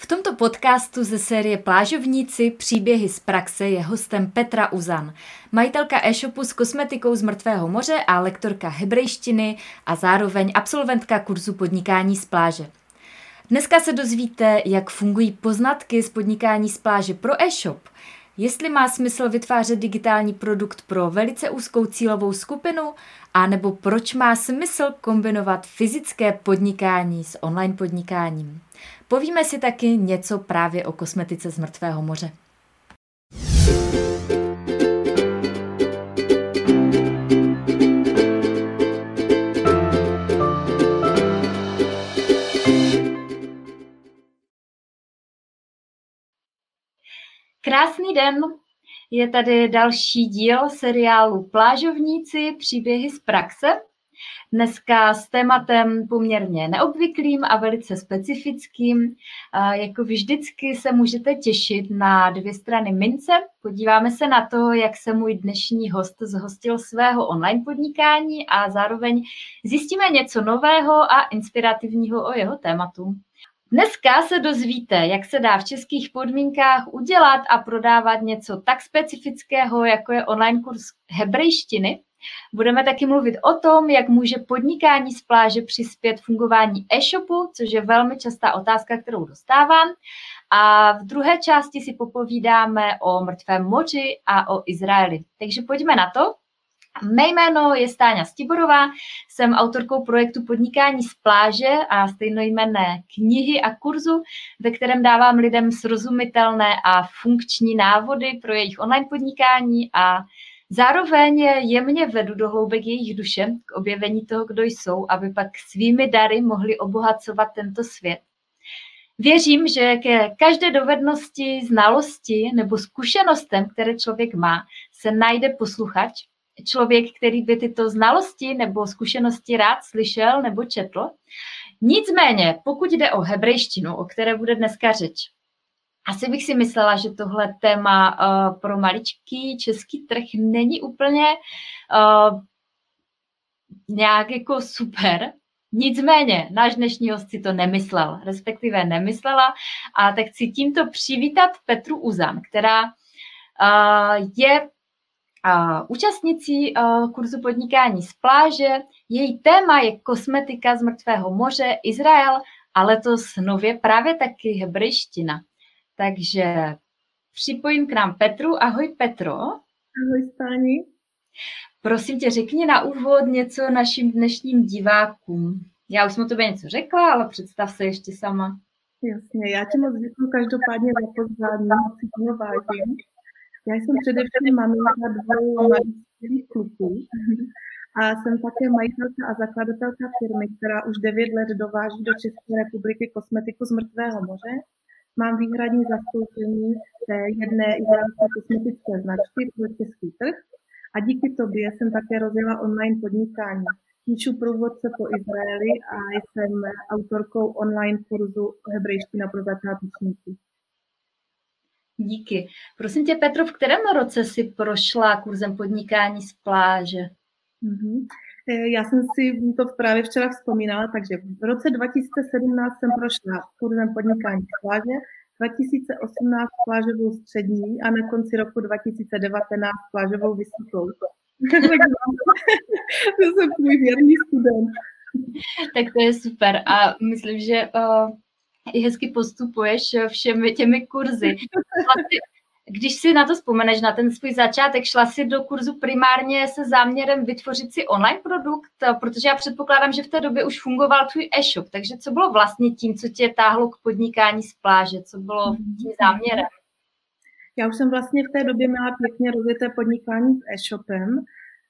V tomto podcastu ze série Plážovníci příběhy z praxe je hostem Petra Uzan, majitelka e-shopu s kosmetikou z mrtvého moře a lektorka hebrejštiny a zároveň absolventka kurzu podnikání z pláže. Dneska se dozvíte, jak fungují poznatky z podnikání z pláže pro e-shop, jestli má smysl vytvářet digitální produkt pro velice úzkou cílovou skupinu, a nebo proč má smysl kombinovat fyzické podnikání s online podnikáním. Povíme si taky něco právě o kosmetice z mrtvého moře. Krásný den! Je tady další díl seriálu Plážovníci příběhy z praxe. Dneska s tématem poměrně neobvyklým a velice specifickým. Jako vždycky se můžete těšit na dvě strany mince. Podíváme se na to, jak se můj dnešní host zhostil svého online podnikání a zároveň zjistíme něco nového a inspirativního o jeho tématu. Dneska se dozvíte, jak se dá v českých podmínkách udělat a prodávat něco tak specifického, jako je online kurz hebrejštiny. Budeme taky mluvit o tom, jak může podnikání z pláže přispět fungování e-shopu, což je velmi častá otázka, kterou dostávám. A v druhé části si popovídáme o mrtvém moři a o Izraeli. Takže pojďme na to. Mé jméno je Stáňa Stiborová, jsem autorkou projektu Podnikání z pláže a stejnojmenné knihy a kurzu, ve kterém dávám lidem srozumitelné a funkční návody pro jejich online podnikání a zároveň jemně vedu do hloubek jejich duše k objevení toho, kdo jsou, aby pak svými dary mohli obohacovat tento svět. Věřím, že ke každé dovednosti, znalosti nebo zkušenostem, které člověk má, se najde posluchač, člověk, který by tyto znalosti nebo zkušenosti rád slyšel nebo četl. Nicméně, pokud jde o hebrejštinu, o které bude dneska řeč, asi bych si myslela, že tohle téma uh, pro maličký český trh není úplně uh, nějak jako super. Nicméně, náš dnešní host si to nemyslel, respektive nemyslela. A tak chci tímto přivítat Petru Uzan, která uh, je účastnicí kurzu podnikání z pláže. Její téma je kosmetika z mrtvého moře, Izrael a letos nově právě taky hebrejština. Takže připojím k nám Petru. Ahoj Petro. Ahoj Stáni. Prosím tě, řekni na úvod něco našim dnešním divákům. Já už jsem o tobě něco řekla, ale představ se ještě sama. Jasně, já ti moc děkuji každopádně za pozvání, moc si vážím. Já jsem především maminka dvou mladých kluků a jsem také majitelka a zakladatelka firmy, která už 9 let dováží do České republiky kosmetiku z mrtvého moře. Mám výhradní zastoupení té jedné izraelské kosmetické značky pro český trh a díky tobě jsem také rozjela online podnikání. Píšu průvodce po Izraeli a jsem autorkou online kurzu hebrejština pro začátečníky. Díky. Prosím tě, Petro, v kterém roce si prošla kurzem podnikání z pláže? Mm-hmm. Já jsem si to právě včera vzpomínala, takže v roce 2017 jsem prošla kurzem podnikání z pláže, 2018 plážovou střední a na konci roku 2019 plážovou vysokou. to jsem můj věrný student. Tak to je super a myslím, že uh, hezky postupuješ všemi těmi kurzy. Když si na to vzpomeneš, na ten svůj začátek, šla si do kurzu primárně se záměrem vytvořit si online produkt, protože já předpokládám, že v té době už fungoval tvůj e-shop, takže co bylo vlastně tím, co tě táhlo k podnikání z pláže, co bylo tím záměrem? Já už jsem vlastně v té době měla pěkně rozjeté podnikání s e-shopem,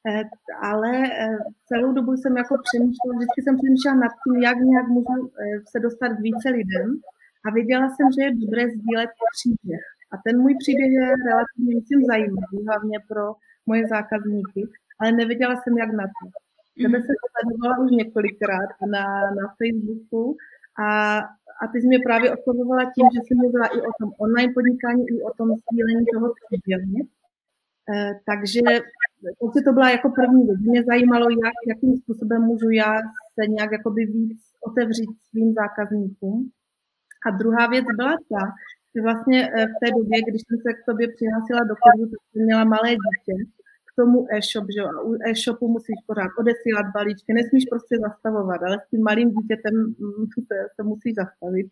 Eh, ale eh, celou dobu jsem jako přemýšlela, vždycky jsem přemýšlela nad tím, jak nějak můžu eh, se dostat k více lidem a věděla jsem, že je dobré sdílet příběh. A ten můj příběh je relativně myslím, zajímavý, hlavně pro moje zákazníky, ale nevěděla jsem, jak na to. Tebe se sledovala už několikrát na, na Facebooku a, a ty jsi mě právě odpověděla tím, že jsi mluvila i o tom online podnikání, i o tom sdílení toho příběhu. Eh, takže takže to byla jako první věc. Mě zajímalo, jak, jakým způsobem můžu já se nějak jakoby víc otevřít svým zákazníkům. A druhá věc byla ta, vlastně eh, v té době, když jsem se k tobě přihlásila do kurzu, tak jsem měla malé dítě, k tomu e-shop, že a u e-shopu musíš pořád odesílat balíčky, nesmíš prostě zastavovat, ale s tím malým dítětem mm, se, se musí zastavit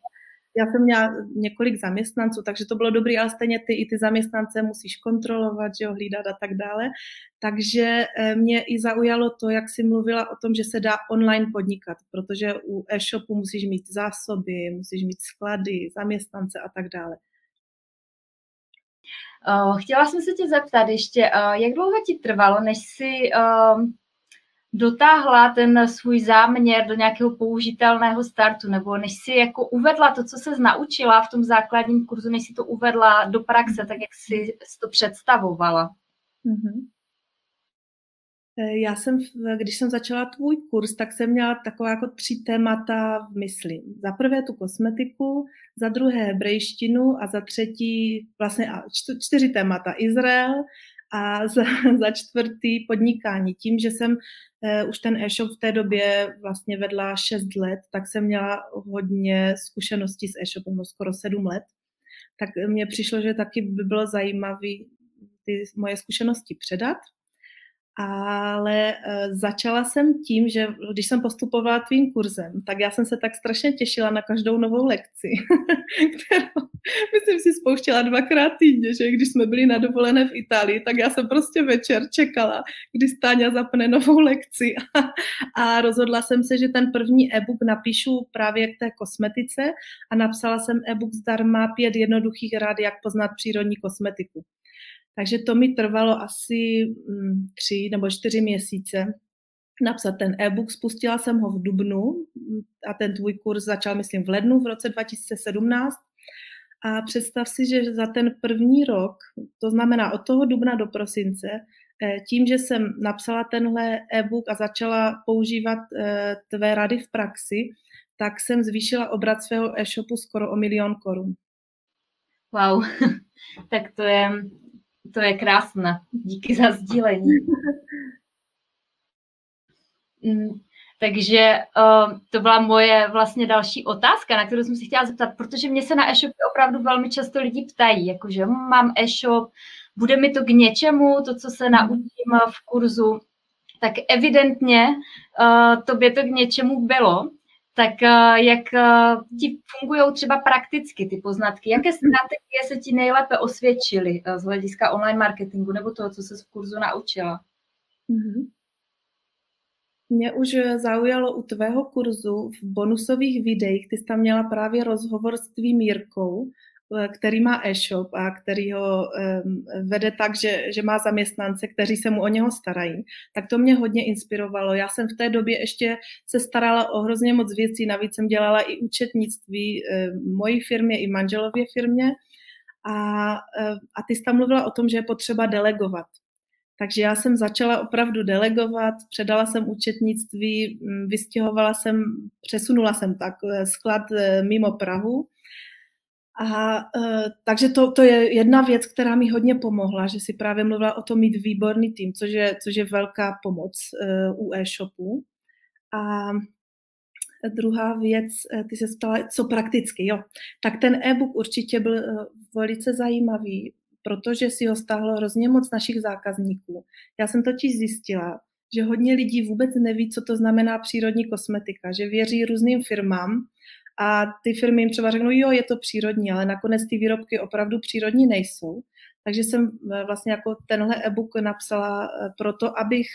já jsem měla několik zaměstnanců, takže to bylo dobré, ale stejně ty i ty zaměstnance musíš kontrolovat, že jo, hlídat a tak dále. Takže eh, mě i zaujalo to, jak jsi mluvila o tom, že se dá online podnikat, protože u e-shopu musíš mít zásoby, musíš mít sklady, zaměstnance a tak dále. Eh, chtěla jsem se tě zeptat ještě, eh, jak dlouho ti trvalo, než si dotáhla ten svůj záměr do nějakého použitelného startu, nebo než si jako uvedla to, co se naučila v tom základním kurzu, než si to uvedla do praxe, tak jak si to představovala? Mm-hmm. Já jsem, když jsem začala tvůj kurz, tak jsem měla takové jako tři témata v mysli. Za prvé tu kosmetiku, za druhé hebrejštinu a za třetí vlastně čtyři témata. Izrael, a za, za čtvrtý podnikání. Tím, že jsem uh, už ten e-shop v té době vlastně vedla 6 let, tak jsem měla hodně zkušeností s e-shopem, no skoro 7 let. Tak mně přišlo, že taky by bylo zajímavé ty moje zkušenosti předat ale uh, začala jsem tím, že když jsem postupovala tvým kurzem, tak já jsem se tak strašně těšila na každou novou lekci, kterou myslím si spouštěla dvakrát týdně, že když jsme byli na dovolené v Itálii, tak já jsem prostě večer čekala, kdy Stáňa zapne novou lekci a, a rozhodla jsem se, že ten první e-book napíšu právě k té kosmetice a napsala jsem e-book zdarma pět jednoduchých rád, jak poznat přírodní kosmetiku. Takže to mi trvalo asi mm, tři nebo čtyři měsíce napsat ten e-book. Spustila jsem ho v Dubnu mm, a ten tvůj kurz začal, myslím, v lednu v roce 2017. A představ si, že za ten první rok, to znamená od toho dubna do prosince, eh, tím, že jsem napsala tenhle e-book a začala používat eh, tvé rady v praxi, tak jsem zvýšila obrat svého e-shopu skoro o milion korun. Wow, tak to je to je krásné. Díky za sdílení. Mm, takže uh, to byla moje vlastně další otázka, na kterou jsem si chtěla zeptat, protože mě se na e-shopy opravdu velmi často lidi ptají, jakože hm, mám e-shop, bude mi to k něčemu, to, co se naučím v kurzu, tak evidentně uh, tobě to k něčemu bylo tak eh, jak eh, ti fungují třeba prakticky ty poznatky? Jaké strategie se ti nejlépe osvědčily eh, z hlediska online marketingu nebo toho, co se v kurzu naučila? Mm-hmm. Mě už zaujalo u tvého kurzu v bonusových videích, ty jsi tam měla právě rozhovor s tvým Jirkou, který má e-shop a který ho vede tak, že, že má zaměstnance, kteří se mu o něho starají, tak to mě hodně inspirovalo. Já jsem v té době ještě se starala o hrozně moc věcí, navíc jsem dělala i účetnictví um, mojí firmě i manželově firmě a, um, a ty jsi tam mluvila o tom, že je potřeba delegovat. Takže já jsem začala opravdu delegovat, předala jsem účetnictví, vystěhovala jsem, přesunula jsem tak sklad mimo Prahu a uh, takže to, to je jedna věc, která mi hodně pomohla, že si právě mluvila o tom mít výborný tým, což je, což je velká pomoc uh, u e-shopu. A druhá věc, e, ty se ptala, co prakticky, jo. Tak ten e-book určitě byl uh, velice zajímavý, protože si ho stáhlo hrozně moc našich zákazníků. Já jsem totiž zjistila, že hodně lidí vůbec neví, co to znamená přírodní kosmetika, že věří různým firmám, a ty firmy jim třeba řeknou, jo, je to přírodní, ale nakonec ty výrobky opravdu přírodní nejsou. Takže jsem eh, vlastně jako tenhle e-book napsala eh, proto, abych,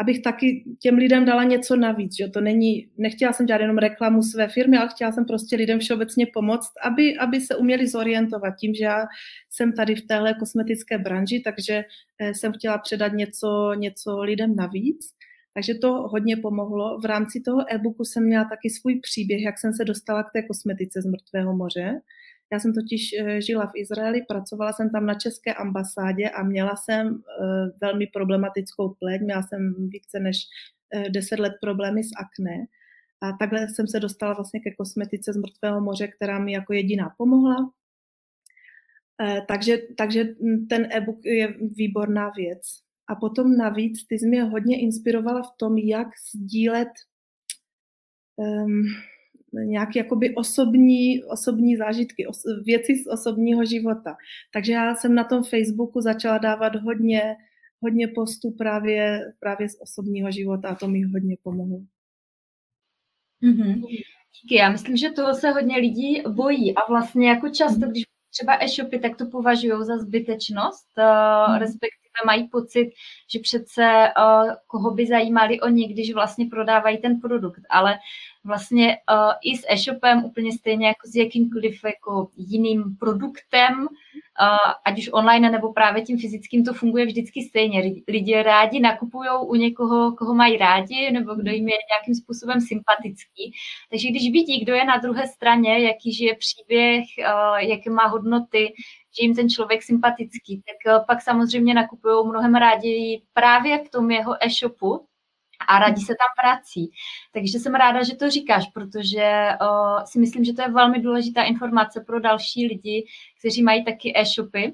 abych taky těm lidem dala něco navíc. Že to není, nechtěla jsem dělat jenom reklamu své firmy, ale chtěla jsem prostě lidem všeobecně pomoct, aby, aby se uměli zorientovat tím, že já jsem tady v téhle kosmetické branži, takže eh, jsem chtěla předat něco, něco lidem navíc. Takže to hodně pomohlo. V rámci toho e-booku jsem měla taky svůj příběh, jak jsem se dostala k té kosmetice z Mrtvého moře. Já jsem totiž eh, žila v Izraeli, pracovala jsem tam na české ambasádě a měla jsem eh, velmi problematickou pleť. Měla jsem více než 10 eh, let problémy s akné. A takhle jsem se dostala vlastně ke kosmetice z Mrtvého moře, která mi jako jediná pomohla. Takže, takže ten e-book je výborná věc. A potom navíc ty jsi mě hodně inspirovala v tom, jak sdílet um, nějaké jakoby osobní, osobní zážitky, os, věci z osobního života. Takže já jsem na tom Facebooku začala dávat hodně, hodně postů právě, právě z osobního života a to mi hodně pomohlo. Mm-hmm. Díky, já myslím, že toho se hodně lidí bojí a vlastně jako často, mhm. když třeba e-shopy, tak to považují za zbytečnost, mm. respektive mají pocit, že přece uh, koho by zajímali oni, když vlastně prodávají ten produkt, ale vlastně uh, i s e-shopem úplně stejně jako s jakýmkoliv jako jiným produktem, uh, ať už online nebo právě tím fyzickým, to funguje vždycky stejně. Lidi rádi nakupují u někoho, koho mají rádi, nebo kdo jim je nějakým způsobem sympatický. Takže když vidí, kdo je na druhé straně, jaký žije příběh, uh, jaké má hodnoty, že jim ten člověk sympatický, tak uh, pak samozřejmě nakupují mnohem rádi právě v tom jeho e-shopu, a rádi se tam vrací. Takže jsem ráda, že to říkáš, protože uh, si myslím, že to je velmi důležitá informace pro další lidi, kteří mají taky e-shopy.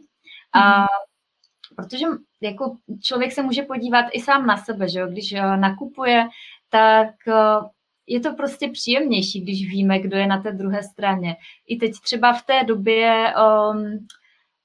Uh, protože jako člověk se může podívat i sám na sebe, že jo? když uh, nakupuje, tak uh, je to prostě příjemnější, když víme, kdo je na té druhé straně. I teď třeba v té době, um,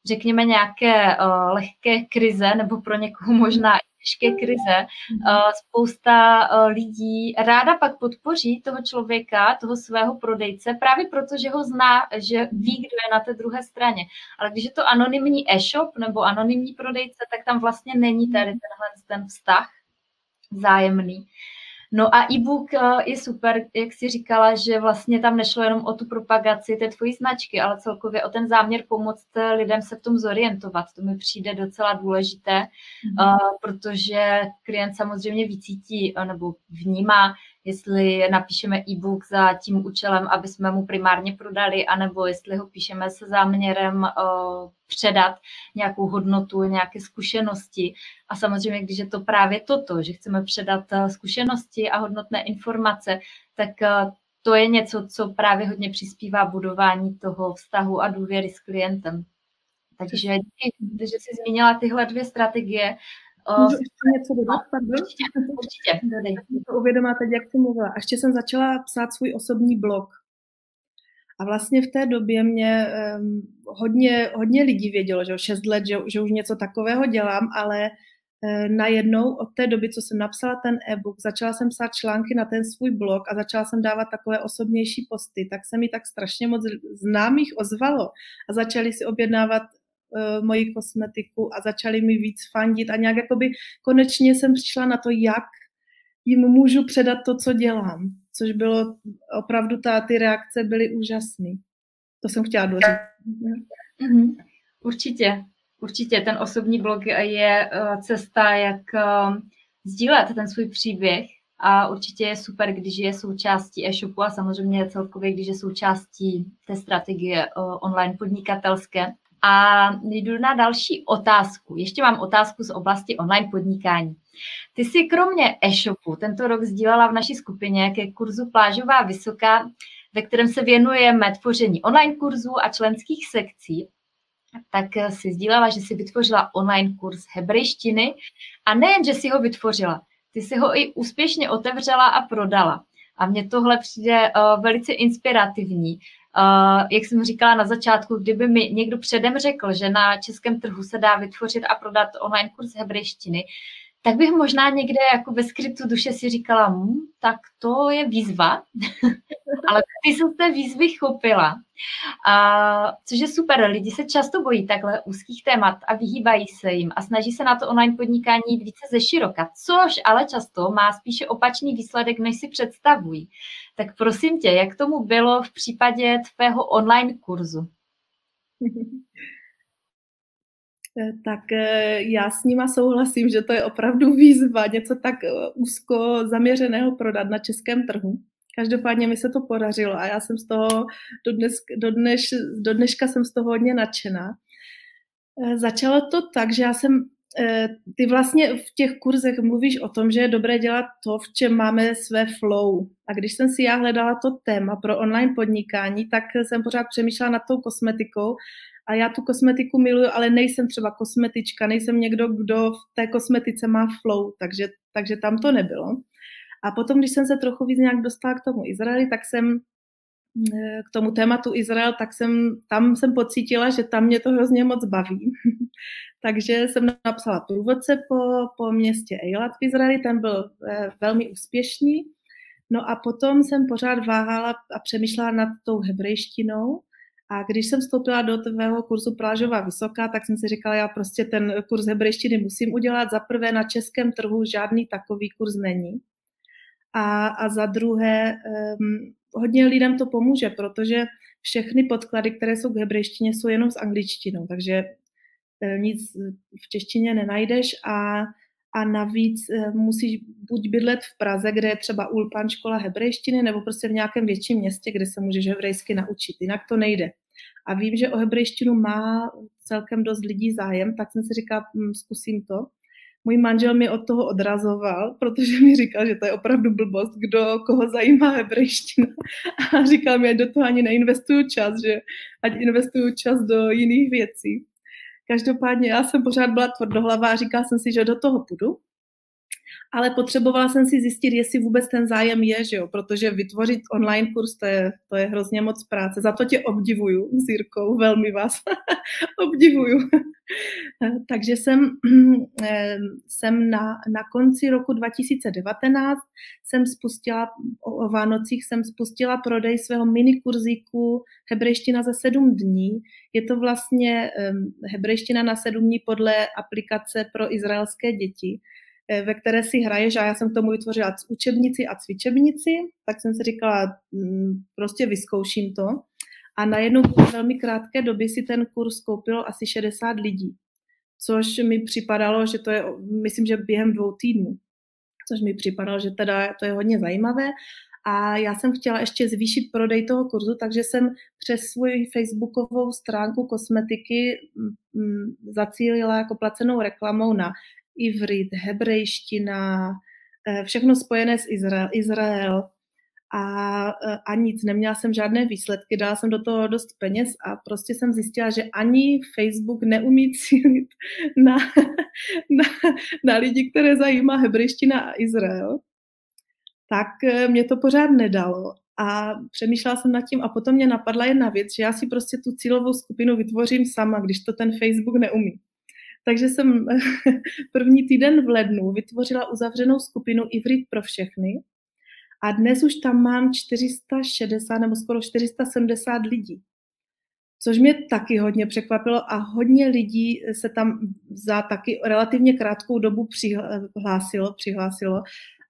řekněme, nějaké uh, lehké krize, nebo pro někoho možná těžké krize, mhm. eh, spousta eh, lidí ráda pak podpoří toho člověka, toho svého prodejce, právě proto, že ho zná, že ví, kdo je na té druhé straně. Ale když je to anonymní e-shop nebo anonymní prodejce, tak tam vlastně není tady tenhle ten vztah zájemný. No a e-book eh, je super, jak jsi říkala, že vlastně tam nešlo jenom o tu propagaci té tvojí značky, ale celkově o ten záměr pomoct eh, lidem se v tom zorientovat. To mi přijde docela důležité, mm-hmm. protože klient samozřejmě vycítí nebo vnímá, jestli napíšeme e-book za tím účelem, aby jsme mu primárně prodali, anebo jestli ho píšeme se záměrem uh, předat nějakou hodnotu, nějaké zkušenosti. A samozřejmě, když je to právě toto, že chceme předat uh, zkušenosti a hodnotné informace, tak uh, to je něco, co právě hodně přispívá budování toho vztahu a důvěry s klientem. Takže díky, že jsi zmínila tyhle dvě strategie, Můžu ještě něco dodat, pardon? Určitě, určitě, dodej. To uvědomá teď, jak jsi mluvila. A ještě jsem začala psát svůj osobní blog. A vlastně v té době mě um, hodně, hodně lidí vědělo, že o 6 let, že, že už něco takového dělám, ale uh, najednou od té doby, co jsem napsala ten e-book, začala jsem psát články na ten svůj blog a začala jsem dávat takové osobnější posty, tak se mi tak strašně moc známých ozvalo a začali si objednávat uh, moji kosmetiku a začali mi víc fandit a nějak jakoby konečně jsem přišla na to, jak jim můžu předat to, co dělám, což bylo opravdu, ta, ty reakce byly úžasné. To jsem chtěla doříct. Mm-hmm. Určitě, určitě. Ten osobní blog je uh, cesta, jak uh, sdílet ten svůj příběh a určitě je super, když je součástí e-shopu a samozřejmě celkově, když je součástí té strategie online podnikatelské. A jdu na další otázku. Ještě mám otázku z oblasti online podnikání. Ty jsi kromě e-shopu tento rok sdílela v naší skupině ke kurzu Plážová vysoká, ve kterém se věnujeme tvoření online kurzů a členských sekcí, tak si sdílela, že si vytvořila online kurz hebrejštiny a nejen, že si ho vytvořila, ty si ho i úspěšně otevřela a prodala. A mně tohle přijde uh, velice inspirativní. Uh, jak jsem říkala na začátku, kdyby mi někdo předem řekl, že na českém trhu se dá vytvořit a prodat online kurz hebrejštiny, tak bych možná někde jako ve skrytu duše si říkala, hm, tak to je výzva, ale ty se té výzvy chopila, a, což je super. Lidi se často bojí takhle úzkých témat a vyhýbají se jim a snaží se na to online podnikání jít více ze široka, což ale často má spíše opačný výsledek, než si představují. Tak prosím tě, jak tomu bylo v případě tvého online kurzu? Eh, tak eh, já s nima souhlasím, že to je opravdu výzva něco tak eh, úzko zaměřeného prodat na českém trhu. Každopádně mi se to podařilo a já jsem z toho do, dnes, do, dneš, do dneška jsem z toho hodně nadšená. Začalo to tak, že já jsem ty vlastně v těch kurzech mluvíš o tom, že je dobré dělat to, v čem máme své flow. A když jsem si já hledala to téma pro online podnikání, tak jsem pořád přemýšlela nad tou kosmetikou a já tu kosmetiku miluju, ale nejsem třeba kosmetička, nejsem někdo, kdo v té kosmetice má flow, takže, takže tam to nebylo. A potom, když jsem se trochu víc nějak dostala k tomu Izraeli, tak jsem k tomu tématu Izrael, tak jsem, tam jsem pocítila, že tam mě to hrozně moc baví. Takže jsem napsala průvodce po, po městě Eilat v Izraeli, ten byl eh, velmi úspěšný. No a potom jsem pořád váhala a přemýšlela nad tou hebrejštinou. A když jsem vstoupila do tvého kurzu Plážová Vysoká, tak jsem si říkala, já prostě ten kurz hebrejštiny musím udělat. Za prvé na českém trhu žádný takový kurz není. A, a za druhé, um, hodně lidem to pomůže, protože všechny podklady, které jsou k hebrejštině, jsou jenom s angličtinou, takže eh, nic v češtině nenajdeš a, a navíc eh, musíš buď bydlet v Praze, kde je třeba Ulpan škola hebrejštiny, nebo prostě v nějakém větším městě, kde se můžeš hebrejsky naučit, jinak to nejde. A vím, že o hebrejštinu má celkem dost lidí zájem, tak jsem si říkala, hm, zkusím to můj manžel mě od toho odrazoval, protože mi říkal, že to je opravdu blbost, kdo koho zajímá hebrejština. A říkal mi, ať do toho ani neinvestuju čas, že ať investuju čas do jiných věcí. Každopádně já jsem pořád byla tvrdohlavá a říkala jsem si, že do toho půjdu ale potřebovala jsem si zjistit, jestli vůbec ten zájem je, že jo? protože vytvořit online kurz, to je, to je hrozně moc práce. Za to tě obdivuju s Jirkou, velmi vás obdivuju. Takže jsem, jsem na, na konci roku 2019 jsem spustila, o Vánocích jsem spustila prodej svého mini kurzíku Hebrejština za sedm dní. Je to vlastně um, hebrejština na sedm dní podle aplikace pro izraelské děti. Eh, ve které si hraješ a já jsem tomu vytvořila učebnici a cvičebnici, tak jsem si říkala, mm, prostě vyzkouším to. A najednou v velmi krátké době si ten kurz koupilo asi 60 lidí, což mi připadalo, že to je, myslím, že během dvou týdnů, což mi připadalo, že teda to je hodně zajímavé. A já jsem chtěla ještě zvýšit prodej toho kurzu, takže jsem přes svoji facebookovou stránku kosmetiky mm, mm, zacílila jako placenou reklamou na ivrit, hebrejština, eh, všechno spojené s Izrael, Izrael a, eh, a nic, neměla jsem žádné výsledky, dala jsem do toho dost peněz a prostě jsem zjistila, že ani Facebook neumí cílit na, na, na lidi, které zajímá hebrejština a Izrael, tak eh, mě to pořád nedalo. A přemýšlela jsem nad tím a potom mě napadla jedna věc, že já si prostě tu cílovou skupinu vytvořím sama, když to ten Facebook neumí. Takže jsem první týden v lednu vytvořila uzavřenou skupinu Ivrit pro všechny a dnes už tam mám 460 nebo skoro 470 lidí. Což mě taky hodně překvapilo a hodně lidí se tam za taky relativně krátkou dobu přihlásilo, přihlásilo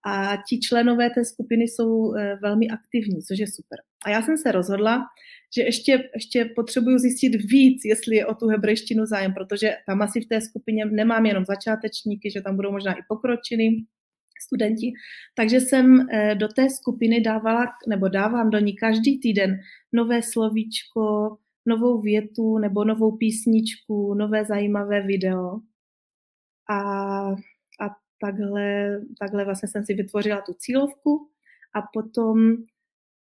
a ti členové té skupiny jsou eh, velmi aktivní, což je super. A já jsem se rozhodla, že ještě, ještě potřebuju zjistit víc, jestli je o tu hebrejštinu zájem, protože tam asi v té skupině nemám jenom začátečníky, že tam budou možná i pokročení studenti. Takže jsem eh, do té skupiny dávala, nebo dávám do ní každý týden nové slovíčko, novou větu nebo novou písničku, nové zajímavé video. A, a takhle, takhle vlastně jsem si vytvořila tu cílovku a potom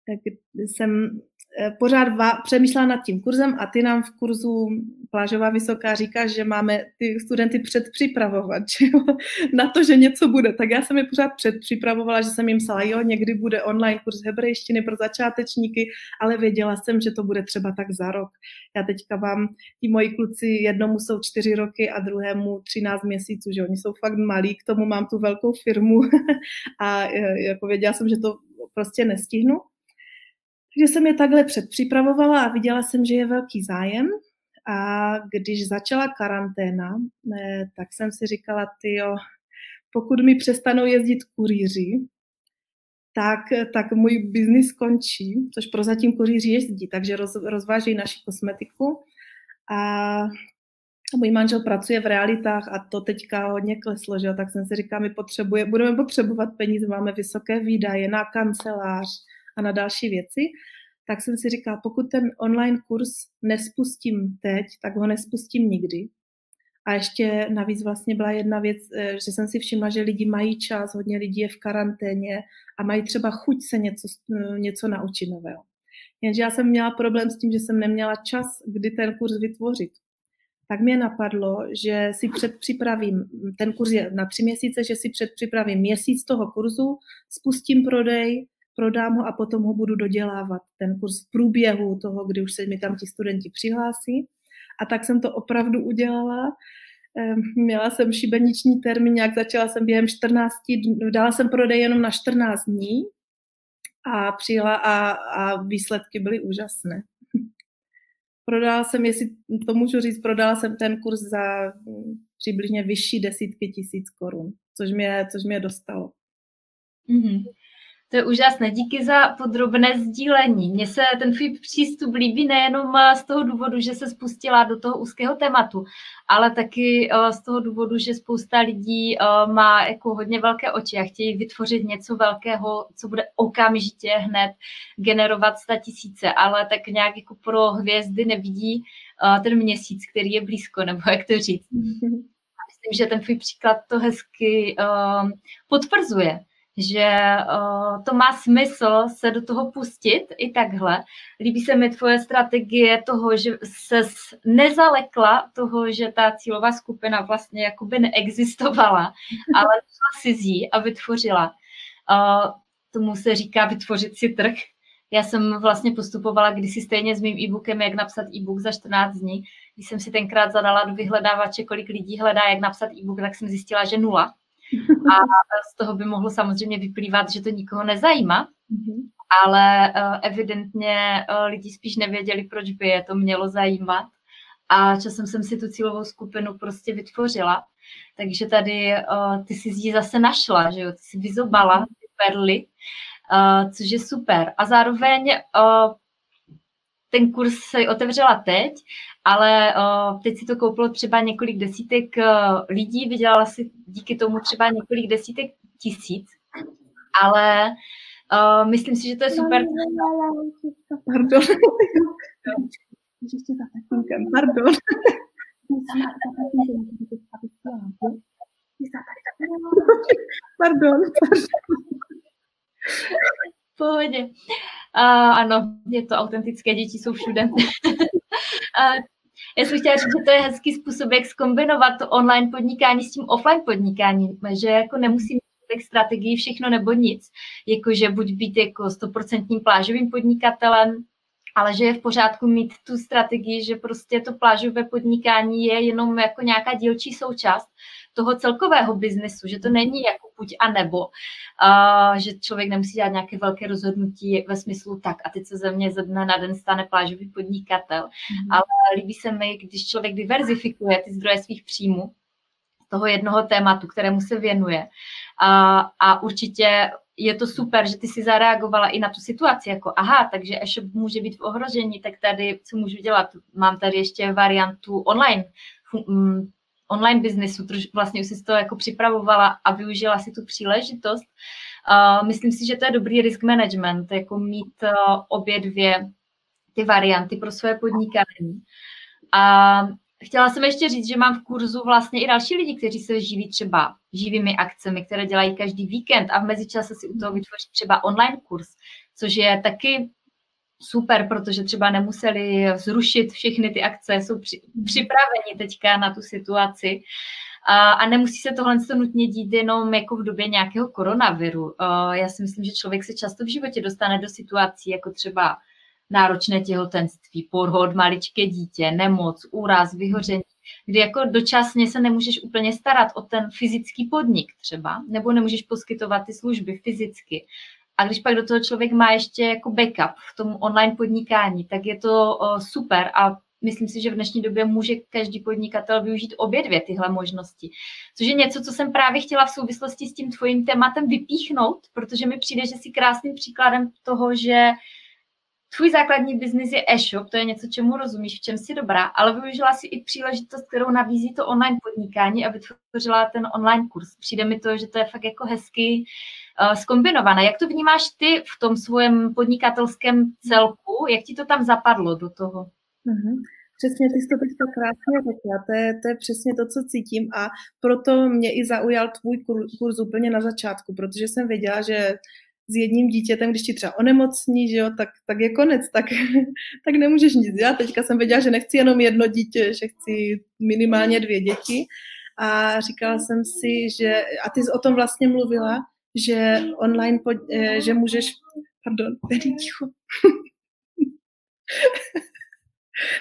tak jsem Eh, pořád va, přemýšlela nad tím kurzem a ty nám v kurzu Plážová Vysoká říkáš, že máme ty studenty předpřipravovat že jo? na to, že něco bude. Tak já jsem je pořád předpřipravovala, že jsem jim psala, jo, někdy bude online kurz hebrejštiny pro začátečníky, ale věděla jsem, že to bude třeba tak za rok. Já teďka mám, ti moji kluci, jednomu jsou čtyři roky a druhému třináct měsíců, že oni jsou fakt malí, k tomu mám tu velkou firmu a eh, jako věděla jsem, že to prostě nestihnu. Takže jsem je takhle předpřipravovala a viděla jsem, že je velký zájem. A když začala karanténa, ne, tak jsem si říkala, ty jo, pokud mi přestanou jezdit kurýři, tak, tak můj biznis skončí, což prozatím kurýři jezdí, takže roz, rozvážejí naši kosmetiku. A můj manžel pracuje v realitách a to teďka hodně kleslo, že tak jsem si říkala, my potřebuje, budeme potřebovat peníze, máme vysoké výdaje na kancelář, a na další věci, tak jsem si říkala, pokud ten online kurz nespustím teď, tak ho nespustím nikdy. A ještě navíc vlastně byla jedna věc, eh, že jsem si všimla, že lidi mají čas, hodně lidí je v karanténě a mají třeba chuť se něco, eh, něco naučit nového. Jenže já jsem měla problém s tím, že jsem neměla čas, kdy ten kurz vytvořit. Tak mě napadlo, že si předpřipravím, ten kurz je na tři měsíce, že si předpřipravím měsíc toho kurzu, spustím prodej, prodám ho a potom ho budu dodělávat, ten kurz v průběhu toho, kdy už se mi tam ti studenti přihlásí. A tak jsem to opravdu udělala. Ehm, měla jsem šibeniční termín, nějak začala jsem během 14 dní, dala jsem prodej jenom na 14 dní a přijela a, a výsledky byly úžasné. Prodala jsem, jestli to můžu říct, prodala jsem ten kurz za hm, přibližně vyšší desítky tisíc korun, což mě, což mě dostalo. Mm-hmm. To je úžasné. Díky za podrobné sdílení. Mně se ten tvůj přístup líbí nejenom eh, z toho důvodu, že se spustila do toho úzkého tématu, ale taky eh, z toho důvodu, že spousta lidí eh, má jako hodně velké oči a chtějí vytvořit něco velkého, co bude okamžitě hned generovat sta tisíce, ale tak nějak jako pro hvězdy nevidí ten měsíc, který je blízko, nebo jak to říct. Myslím, že ten tvůj příklad to hezky potvrzuje že uh, to má smysl se do toho pustit i takhle. Líbí se mi tvoje strategie toho, že se nezalekla toho, že ta cílová skupina vlastně jakoby neexistovala, ale si z a vytvořila. Uh, tomu se říká vytvořit si trh. Já jsem vlastně postupovala kdysi stejně s mým e-bookem, jak napsat e-book za 14 dní. Když jsem si tenkrát zadala do vyhledávače, kolik lidí hledá, jak napsat e-book, tak jsem zjistila, že nula a z toho by mohlo samozřejmě vyplývat, že to nikoho nezajímá, mm-hmm. ale uh, evidentně uh, lidi spíš nevěděli, proč by je to mělo zajímat. A časem jsem si tu cílovou skupinu prostě vytvořila. Takže tady uh, ty si ji zase našla, že jo, ty si vyzobala ty perly, což je super. A zároveň ten kurz se otevřela teď, ale uh, teď si to koupilo třeba několik desítek uh, lidí, vydělala si díky tomu třeba několik desítek tisíc, ale uh, myslím si, že to je super. Pardon. Pardon. Pardon, pardon. Pohodě. Uh, ano, je to autentické, děti jsou všude. uh, já jsem chtěla říct, že to je hezký způsob, jak skombinovat to online podnikání s tím offline podnikáním, že jako nemusím mít strategii všechno nebo nic, jakože buď být jako stoprocentním plážovým podnikatelem, ale že je v pořádku mít tu strategii, že prostě to plážové podnikání je jenom jako nějaká dílčí součást toho celkového biznesu, že to není jako buď a nebo, uh, že člověk nemusí dělat nějaké velké rozhodnutí ve smyslu tak a teď se ze mě ze dne na den stane plážový podnikatel. Mm. Ale líbí se mi, když člověk diverzifikuje ty zdroje svých příjmů, toho jednoho tématu, kterému se věnuje. A, a určitě je to super, že ty si zareagovala i na tu situaci, jako aha, takže e-shop může být v ohrožení, tak tady co můžu dělat? Mám tady ještě variantu online, mm, online biznesu, vlastně už si to jako připravovala a využila si tu příležitost. Myslím si, že to je dobrý risk management, jako mít uh, obě dvě ty varianty pro své podnikání. A chtěla jsem ještě říct, že mám v kurzu vlastně i další lidi, kteří se živí třeba živými akcemi, které dělají každý víkend a v mezičase si u toho vytvoří třeba online kurz, což je taky super, protože třeba nemuseli zrušit všechny ty akce, jsou při, připraveni teďka na tu situaci. A, a nemusí se tohle nutně dít jenom jako v době nějakého koronaviru. Já si myslím, že člověk se často v životě dostane do situací, jako třeba náročné těhotenství, porhod, maličké dítě, nemoc, úraz, vyhoření, kdy jako dočasně se nemůžeš úplně starat o ten fyzický podnik třeba, nebo nemůžeš poskytovat ty služby fyzicky. A když pak do toho člověk má ještě jako backup v tom online podnikání, tak je to super a myslím si, že v dnešní době může každý podnikatel využít obě dvě tyhle možnosti. Což je něco, co jsem právě chtěla v souvislosti s tím tvojím tématem vypíchnout, protože mi přijde, že jsi krásným příkladem toho, že tvůj základní biznis je e-shop, to je něco, čemu rozumíš, v čem jsi dobrá, ale využila si i příležitost, kterou nabízí to online podnikání a vytvořila ten online kurz. Přijde mi to, že to je fakt jako hezky skombinované. Jak to vnímáš ty v tom svém podnikatelském celku? Jak ti to tam zapadlo do toho? Mm-hmm. Přesně, ty jsi to teďka krásně řekla, to je, to je přesně to, co cítím a proto mě i zaujal tvůj kurz úplně na začátku, protože jsem věděla, že s jedním dítětem, když ti třeba onemocní, že jo, tak, tak je konec, tak, tak nemůžeš nic dělat. Teďka jsem věděla, že nechci jenom jedno dítě, že chci minimálně dvě děti a říkala jsem si, že, a ty jsi o tom vlastně mluvila, že online, pod, eh, že můžeš, pardon, ticho.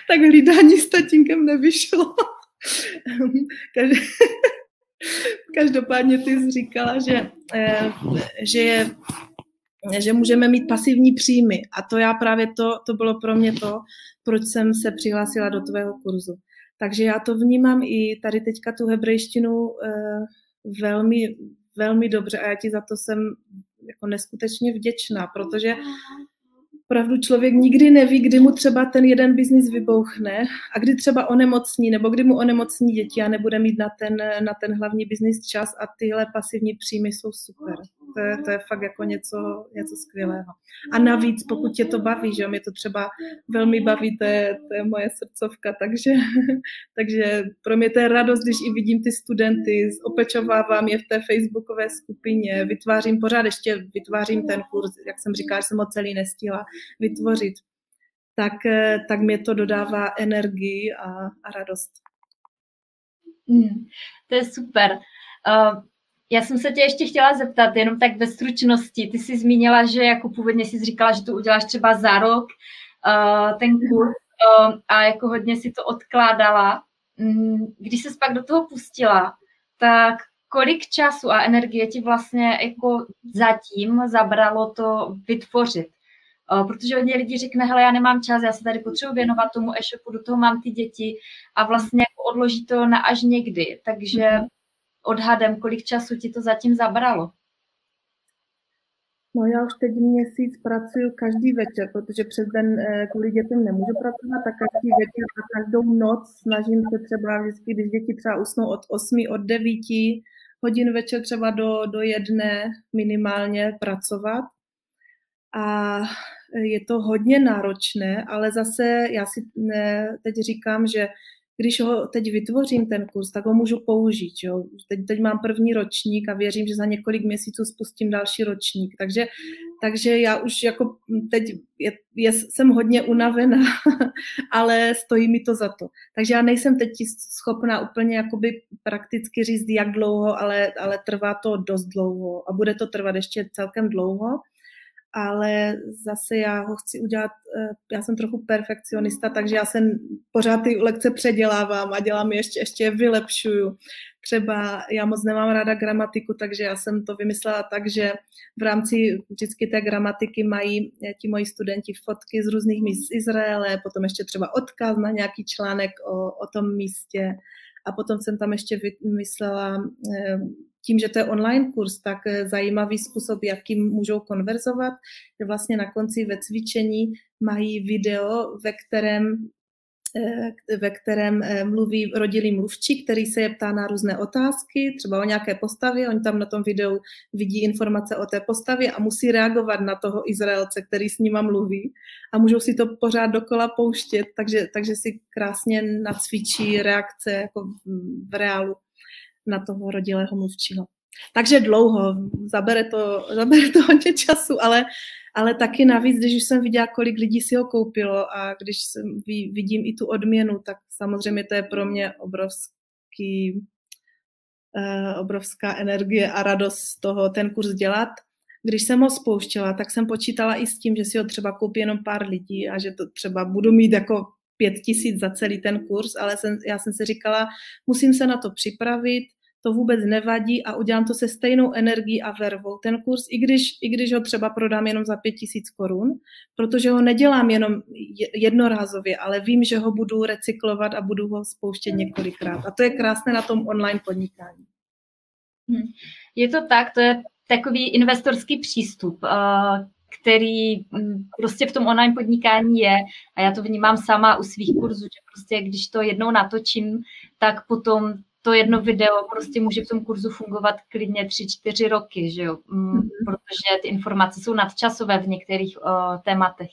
tak hlídání s tatínkem nevyšlo. Každopádně ty jsi říkala, že, eh, že, je, že můžeme mít pasivní příjmy. A to já právě to, to bylo pro mě to, proč jsem se přihlásila do tvého kurzu. Takže já to vnímám i tady teďka tu hebrejštinu eh, velmi, velmi dobře a já ti za to jsem jako neskutečně vděčná, protože opravdu člověk nikdy neví, kdy mu třeba ten jeden biznis vybouchne a kdy třeba onemocní, nebo kdy mu onemocní děti a nebude mít na ten, na ten hlavní biznis čas a tyhle pasivní příjmy jsou super. To je, to je fakt jako něco, něco skvělého. A navíc, pokud tě to baví, že mě to třeba velmi baví, to je, to je moje srdcovka, takže, takže pro mě to je radost, když i vidím ty studenty, opečovávám je v té facebookové skupině, vytvářím pořád, ještě vytvářím ten kurz, jak jsem říkala, že jsem ho celý nestihla, vytvořit, tak, eh, tak mě to dodává energii a, a radost. Hmm, to je super. Uh, já jsem se tě ještě chtěla zeptat, jenom tak ve stručnosti. Ty jsi zmínila, že jako původně jsi říkala, že to uděláš třeba za rok, uh, ten kurz, uh, a jako hodně si to odkládala. Um, když se pak do toho pustila, tak kolik času a energie ti vlastně jako zatím zabralo to vytvořit? Protože hodně lidí řekne, hele, já nemám čas, já se tady potřebuji věnovat tomu e-shopu, do toho mám ty děti a vlastně jako odloží to na až někdy, takže mhm. odhadem, kolik času ti to zatím zabralo? No já už teď měsíc pracuji každý večer, protože přes den eh, kvůli dětem nemůžu pracovat, tak každý večer a každou noc snažím se třeba vždycky, když děti třeba usnou od 8, od 9 hodin večer třeba do, do jedné minimálně pracovat a je to hodně náročné, ale zase já si teď říkám, že když ho teď vytvořím ten kurz, tak ho můžu použít. Jo? Teď, teď mám první ročník a věřím, že za několik měsíců spustím další ročník. Takže, takže já už jako teď je, je, jsem hodně unavená, ale stojí mi to za to. Takže já nejsem teď schopná úplně jakoby prakticky říct, jak dlouho, ale, ale trvá to dost dlouho a bude to trvat ještě celkem dlouho ale zase já ho chci udělat, eh, já jsem trochu perfekcionista, takže já jsem pořád ty lekce předělávám a dělám ještě, ještě vylepšuju. Třeba já moc nemám ráda gramatiku, takže já jsem to vymyslela tak, že v rámci vždycky té gramatiky mají eh, ti moji studenti fotky z různých míst z Izraele, potom ještě třeba odkaz na nějaký článek o, o tom místě a potom jsem tam ještě vymyslela eh, tím, že to je online kurz, tak eh, zajímavý způsob, jakým můžou konverzovat, že vlastně na konci ve cvičení mají video, ve kterém eh, ve kterém eh, mluví rodilý mluvčí, který se je ptá na různé otázky, třeba o nějaké postavě, oni tam na tom videu vidí informace o té postavě a musí reagovat na toho Izraelce, který s nima mluví a můžou si to pořád dokola pouštět, takže, takže si krásně nacvičí reakce jako v reálu na toho rodilého mluvčího. Takže dlouho, zabere to, zabere to hodně času, ale, ale taky navíc, když už jsem viděla, kolik lidí si ho koupilo a když jsem, vidím i tu odměnu, tak samozřejmě to je pro mě obrovský, uh, obrovská energie a radost z toho ten kurz dělat. Když jsem ho spouštěla, tak jsem počítala i s tím, že si ho třeba koupí jenom pár lidí a že to třeba budu mít jako pět tisíc za celý ten kurz, ale jsem, já jsem si říkala, musím se na to připravit, to vůbec nevadí a udělám to se stejnou energií a vervou. Ten kurz, i když, i když ho třeba prodám jenom za pět tisíc korun, protože ho nedělám jenom jednorázově, ale vím, že ho budu recyklovat a budu ho spouštět několikrát. A to je krásné na tom online podnikání. Hm. Je to tak, to je takový investorský přístup, eh, který hm, prostě v tom online podnikání je a já to vnímám sama u svých kurzů, že prostě když to jednou natočím, tak potom to jedno video prostě může v tom kurzu fungovat klidně tři, čtyři roky, že jo? Mm-hmm. protože ty informace jsou nadčasové v některých uh, tématech.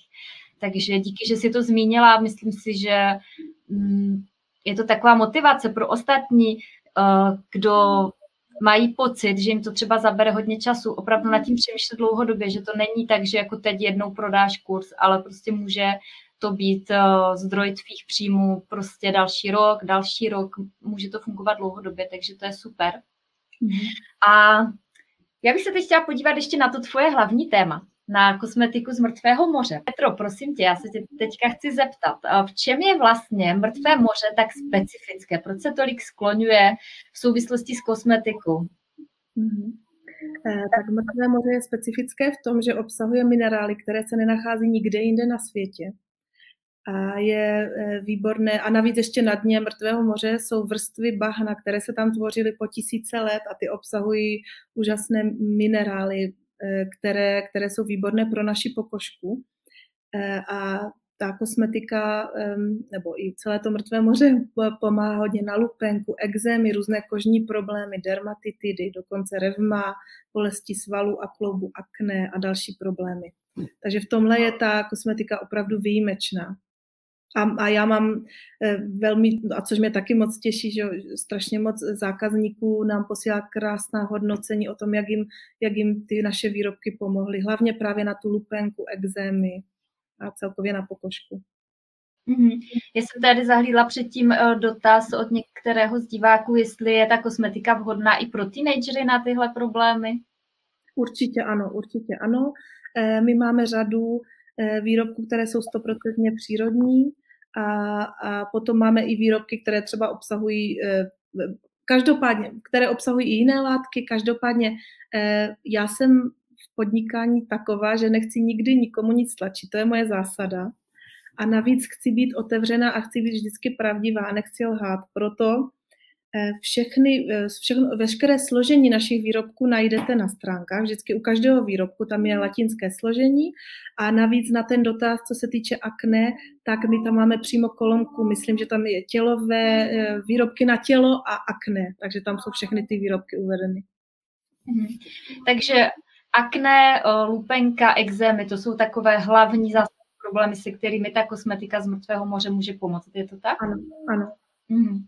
Takže díky, že si to zmínila, myslím si, že um, je to taková motivace pro ostatní, uh, kdo mají pocit, že jim to třeba zabere hodně času, opravdu nad tím přemýšlet dlouhodobě, že to není tak, že jako teď jednou prodáš kurz, ale prostě může to být uh, zdroj tvých příjmů prostě další rok, další rok, může to fungovat dlouhodobě, takže to je super. Mm-hmm. A Já bych se teď chtěla podívat ještě na to tvoje hlavní téma, na kosmetiku z mrtvého moře. Petro, prosím tě, já se tě teďka chci zeptat, v čem je vlastně mrtvé moře tak specifické? Proč se tolik skloňuje v souvislosti s kosmetikou? Mm-hmm. Tak mrtvé moře je specifické v tom, že obsahuje minerály, které se nenachází nikde jinde na světě. A je eh, výborné. A navíc ještě na dně mrtvého moře jsou vrstvy bahna, které se tam tvořily po tisíce let a ty obsahují úžasné minerály, které, které jsou výborné pro naši pokožku. Eh, a ta kosmetika, nebo i celé to mrtvé moře pomáhá hodně na lupenku, exémy, různé kožní problémy, dermatitidy, dokonce revma, bolesti svalů a kloubu, akné a další problémy. Takže v tomhle je ta kosmetika opravdu výjimečná. A, a já mám eh, velmi, a což mě taky moc těší, že strašně moc zákazníků nám posílá krásná hodnocení o tom, jak jim, jak jim ty naše výrobky pomohly. Hlavně právě na tu lupenku, exémy a celkově na pokožku. Mm-hmm. Já jsem tady zahlídla předtím eh, dotaz od některého z diváků, jestli je ta kosmetika vhodná i pro teenagery na tyhle problémy. Určitě ano, určitě ano. Eh, my máme řadu výrobků, které jsou stoprocentně přírodní, a, a potom máme i výrobky, které třeba obsahují, eh, každopádně, které obsahují i jiné látky, každopádně eh, já jsem v podnikání taková, že nechci nikdy nikomu nic tlačit, to je moje zásada. A navíc chci být otevřená a chci být vždycky pravdivá, nechci lhát. Proto Eh, všechny, eh, všechno, veškeré složení našich výrobků najdete na stránkách. Vždycky u každého výrobku tam je latinské složení a navíc na ten dotaz, co se týče akné, tak my tam máme přímo kolonku, myslím, že tam je tělové eh, výrobky na tělo a akné, takže tam jsou všechny ty výrobky uvedeny. Mhm. Takže akné, lupenka, exémy, to jsou takové hlavní problémy, se kterými ta kosmetika z mrtvého moře může pomoct. Je to tak? Ano, ano. Mhm.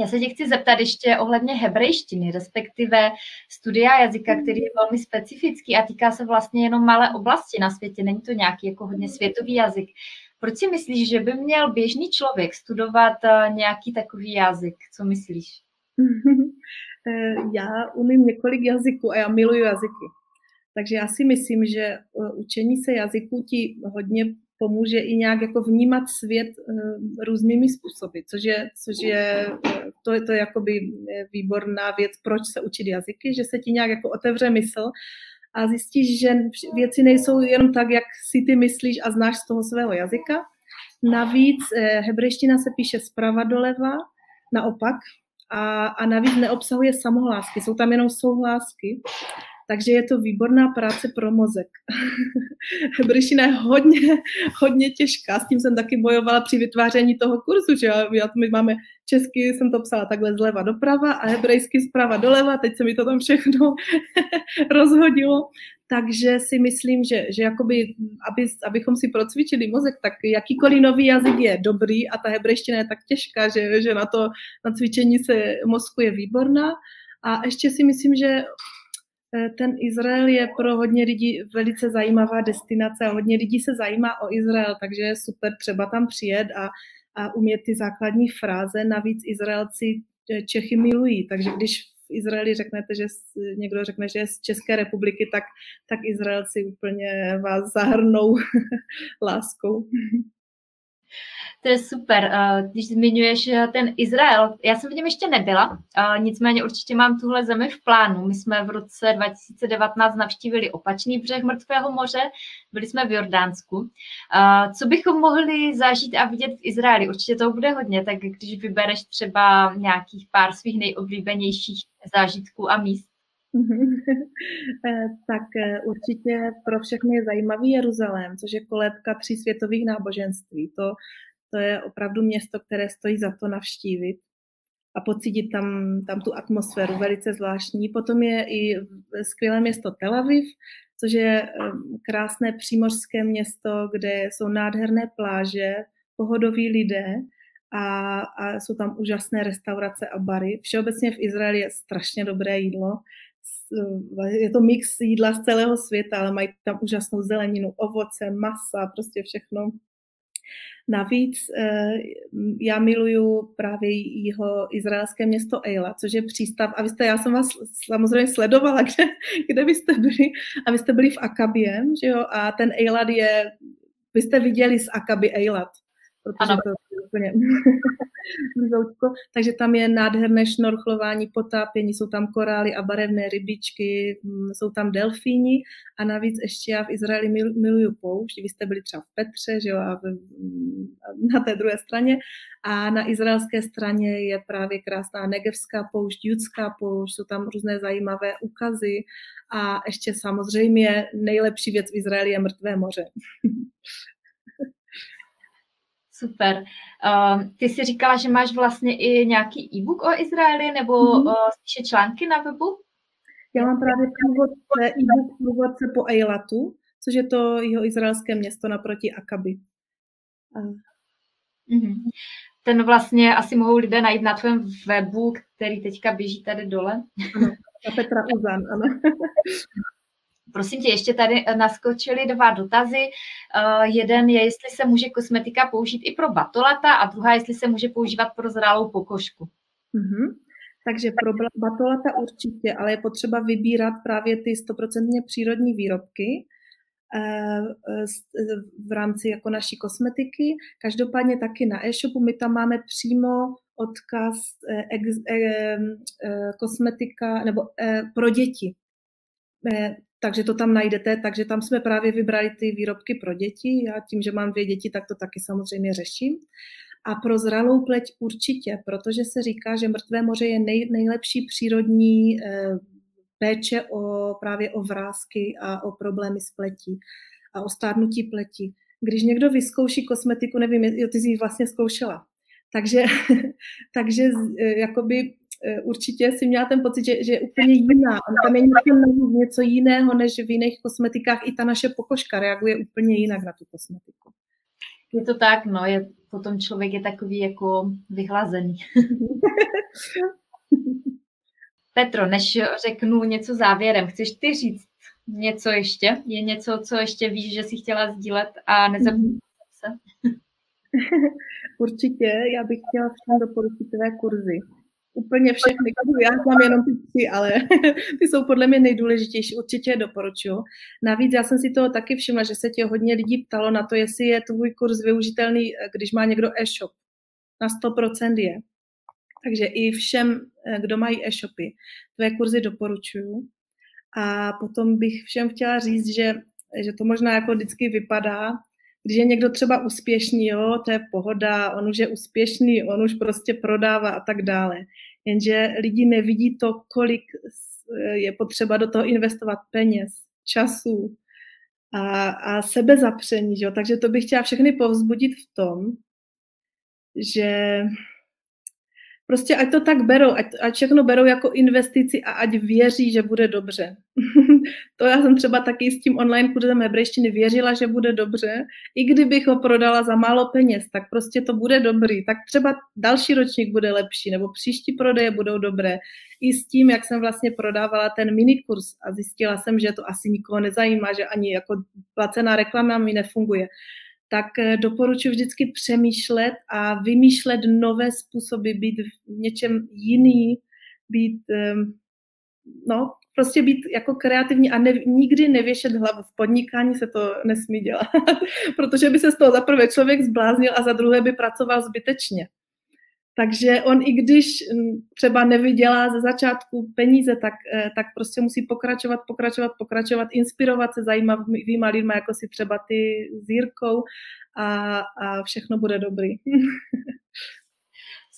Já se tě chci zeptat ještě ohledně hebrejštiny, respektive studia jazyka, který je velmi specifický a týká se vlastně jenom malé oblasti na světě. Není to nějaký jako hodně světový jazyk. Proč si myslíš, že by měl běžný člověk studovat eh, nějaký takový jazyk? Co myslíš? Eh, já umím několik jazyků a já miluju jazyky. Takže já si myslím, že eh, učení se jazyků ti hodně pomůže i nějak jako vnímat svět uh, různými způsoby, což je, což je eh, to, je to jakoby eh, výborná věc, proč se učit jazyky, že se ti nějak jako otevře mysl a zjistíš, že věci nejsou jenom tak, jak si ty myslíš a znáš z toho svého jazyka. Navíc eh, hebrejština se píše zprava doleva, naopak, a, a navíc neobsahuje samohlásky, jsou tam jenom souhlásky. Takže je to výborná práce pro mozek. Hebrejština je hodně, hodně těžká, s tím jsem taky bojovala při vytváření toho kurzu, že já, my máme česky, jsem to psala takhle zleva doprava a hebrejsky zprava doleva, teď se mi to tam všechno rozhodilo. Takže si myslím, že, že jakoby, aby, abychom si procvičili mozek, tak jakýkoliv nový jazyk je dobrý a ta hebrejština je tak těžká, že, že na to na cvičení se mozku je výborná. A ještě si myslím, že ten Izrael je pro hodně lidí velice zajímavá destinace a hodně lidí se zajímá o Izrael, takže je super třeba tam přijet a, a umět ty základní fráze. Navíc Izraelci eh, Čechy milují, takže když v Izraeli řeknete, že někdo řekne, že je z České republiky, tak, tak Izraelci úplně vás zahrnou láskou. To je super. Eh, když zmiňuješ eh, ten Izrael, já jsem v něm ještě nebyla, eh, nicméně určitě mám tuhle zemi v plánu. My jsme v roce 2019 navštívili opačný břeh Mrtvého moře, byli jsme v Jordánsku. Co bychom mohli zažít a vidět v Izraeli? Určitě to bude hodně, tak když vybereš třeba nějakých pár svých nejoblíbenějších zážitků a míst. tak určitě pro všechny je zajímavý Jeruzalém, což je kolébka tří světových náboženství. To to je opravdu město, které stojí za to navštívit a pocítit tam, tam tu atmosféru velice zvláštní. Potom je i skvělé město Tel Aviv, což je krásné přímořské město, kde jsou nádherné pláže, pohodoví lidé a, a jsou tam úžasné restaurace a bary. Všeobecně v Izraeli je strašně dobré jídlo. Je to mix jídla z celého světa, ale mají tam úžasnou zeleninu, ovoce, masa, prostě všechno Navíc eh, já miluju právě jeho izraelské město Eila, což je přístav. A vy jste, já jsem vás samozřejmě sledovala, kde, kde vy jste byli. A vy jste byli v Akabě, že jo? A ten Eilat je, vy jste viděli z Akaby Eilat protože ano. to je úplně Takže tam je nádherné šnorchlování, potápění, jsou tam korály a barevné rybičky, mm, jsou tam delfíni a navíc ještě já v Izraeli mil, miluju poušť. Vy jste byli třeba v Petře, že jo, a v, mm, na té druhé straně. A na izraelské straně je právě krásná negevská poušť, judská poušť, jsou tam různé zajímavé ukazy a ještě samozřejmě nejlepší věc v Izraeli je mrtvé moře. Super. Uh, ty jsi říkala, že máš vlastně i nějaký e-book o Izraeli nebo mm-hmm. uh, spíše články na webu? Já mám právě průvodce, e-book průvodce po Eilatu, což je to jeho izraelské město naproti Akaby. Uh. Mm-hmm. Ten vlastně asi mohou lidé najít na tvém webu, který teďka běží tady dole. Ano, na Petra Uzan, ano. Prosím tě, ještě tady eh, naskočily dva dotazy. Uh, jeden je, jestli se může kosmetika použít i pro batolata a druhá, jestli se může používat pro zralou pokožku. Mm-hmm. Takže pro batolata určitě, ale je potřeba vybírat právě ty stoprocentně přírodní výrobky uh, v rámci jako naší kosmetiky. Každopádně taky na e-shopu my tam máme přímo odkaz ex, eh, kosmetika nebo pro děti takže to tam najdete, takže tam jsme právě vybrali ty výrobky pro děti. Já tím, že mám dvě děti, tak to taky samozřejmě řeším. A pro zralou pleť určitě, protože se říká, že mrtvé moře je nej, nejlepší přírodní eh, péče o, právě o vrázky a o problémy s pletí a o stárnutí pleti. Když někdo vyzkouší kosmetiku, nevím, jo, ty jsi ji vlastně zkoušela, takže, takže eh, jakoby určitě si měla ten pocit, že, že je úplně jiná. On tam je něco, něco jiného, než v jiných kosmetikách. I ta naše pokožka reaguje úplně jinak na tu kosmetiku. Je to tak, no, je, potom člověk je takový jako vyhlazený. Petro, než řeknu něco závěrem, chceš ty říct něco ještě? Je něco, co ještě víš, že jsi chtěla sdílet a nezapomínat se? Určitě, já bych chtěla všem doporučit tvé kurzy úplně všechny, já znám jenom ty tři, ale ty jsou podle mě nejdůležitější, určitě je doporučuji. Navíc já jsem si toho taky všimla, že se tě hodně lidí ptalo na to, jestli je tvůj kurz využitelný, eh, když má někdo e-shop. Na 100% je. Takže i všem, eh, kdo mají e-shopy, tvé kurzy doporučuju. A potom bych všem chtěla říct, že, že to možná jako vždycky vypadá, když je někdo třeba úspěšný, jo, to je pohoda, on už je úspěšný, on už prostě prodává a tak dále. Jenže lidi nevidí to, kolik je potřeba do toho investovat peněz, času a, a sebezapření. Jo? Takže to bych chtěla všechny povzbudit v tom, že prostě ať to tak berou, ať, ať všechno berou jako investici a ať věří, že bude dobře. to já jsem třeba taky s tím online kurzem hebrejštiny věřila, že bude dobře, i kdybych ho prodala za málo peněz, tak prostě to bude dobrý, tak třeba další ročník bude lepší, nebo příští prodeje budou dobré. I s tím, jak jsem vlastně prodávala ten minikurs a zjistila jsem, že to asi nikoho nezajímá, že ani jako placená reklama mi nefunguje tak eh, doporučuji vždycky přemýšlet a vymýšlet nové způsoby, být v něčem jiný, být, ehm, no, prostě být jako kreativní a ne, nikdy nevěšet hlavu. V podnikání se to nesmí dělat, protože by se z toho za prvé člověk zbláznil a za druhé by pracoval zbytečně. Takže on i když hm, třeba nevydělá ze začátku peníze, tak, eh, tak prostě musí pokračovat, pokračovat, pokračovat, inspirovat se zajímavýma lidma, jako si třeba ty s Jirkou a, a všechno bude dobrý.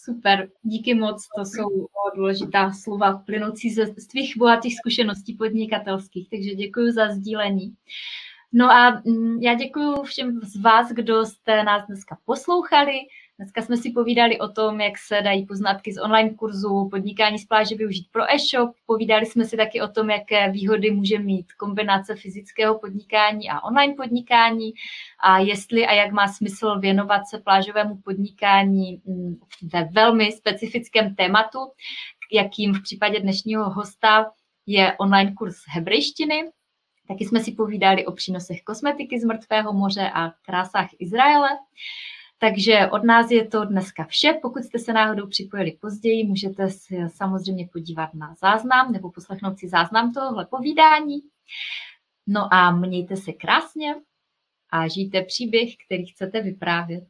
Super, díky moc, to jsou důležitá slova plynoucí ze tvých bohatých zkušeností podnikatelských, takže děkuji za sdílení. No a hm, já děkuji všem z vás, kdo jste nás dneska poslouchali. Dneska jsme si povídali o tom, jak se dají poznatky z online kurzu podnikání z pláže využít pro e-shop. Povídali jsme si taky o tom, jaké výhody může mít kombinace fyzického podnikání a online podnikání a jestli a jak má smysl věnovat se plážovému podnikání mm, ve velmi specifickém tématu, jakým v případě dnešního hosta je online kurz hebrejštiny, Taky jsme si povídali o přínosech kosmetiky z mrtvého moře a krásách Izraele. Takže od nás je to dneska vše. Pokud jste se náhodou připojili později, můžete si samozřejmě podívat na záznam nebo poslechnout si záznam tohohle povídání. No a mějte se krásně a žijte příběh, který chcete vyprávět.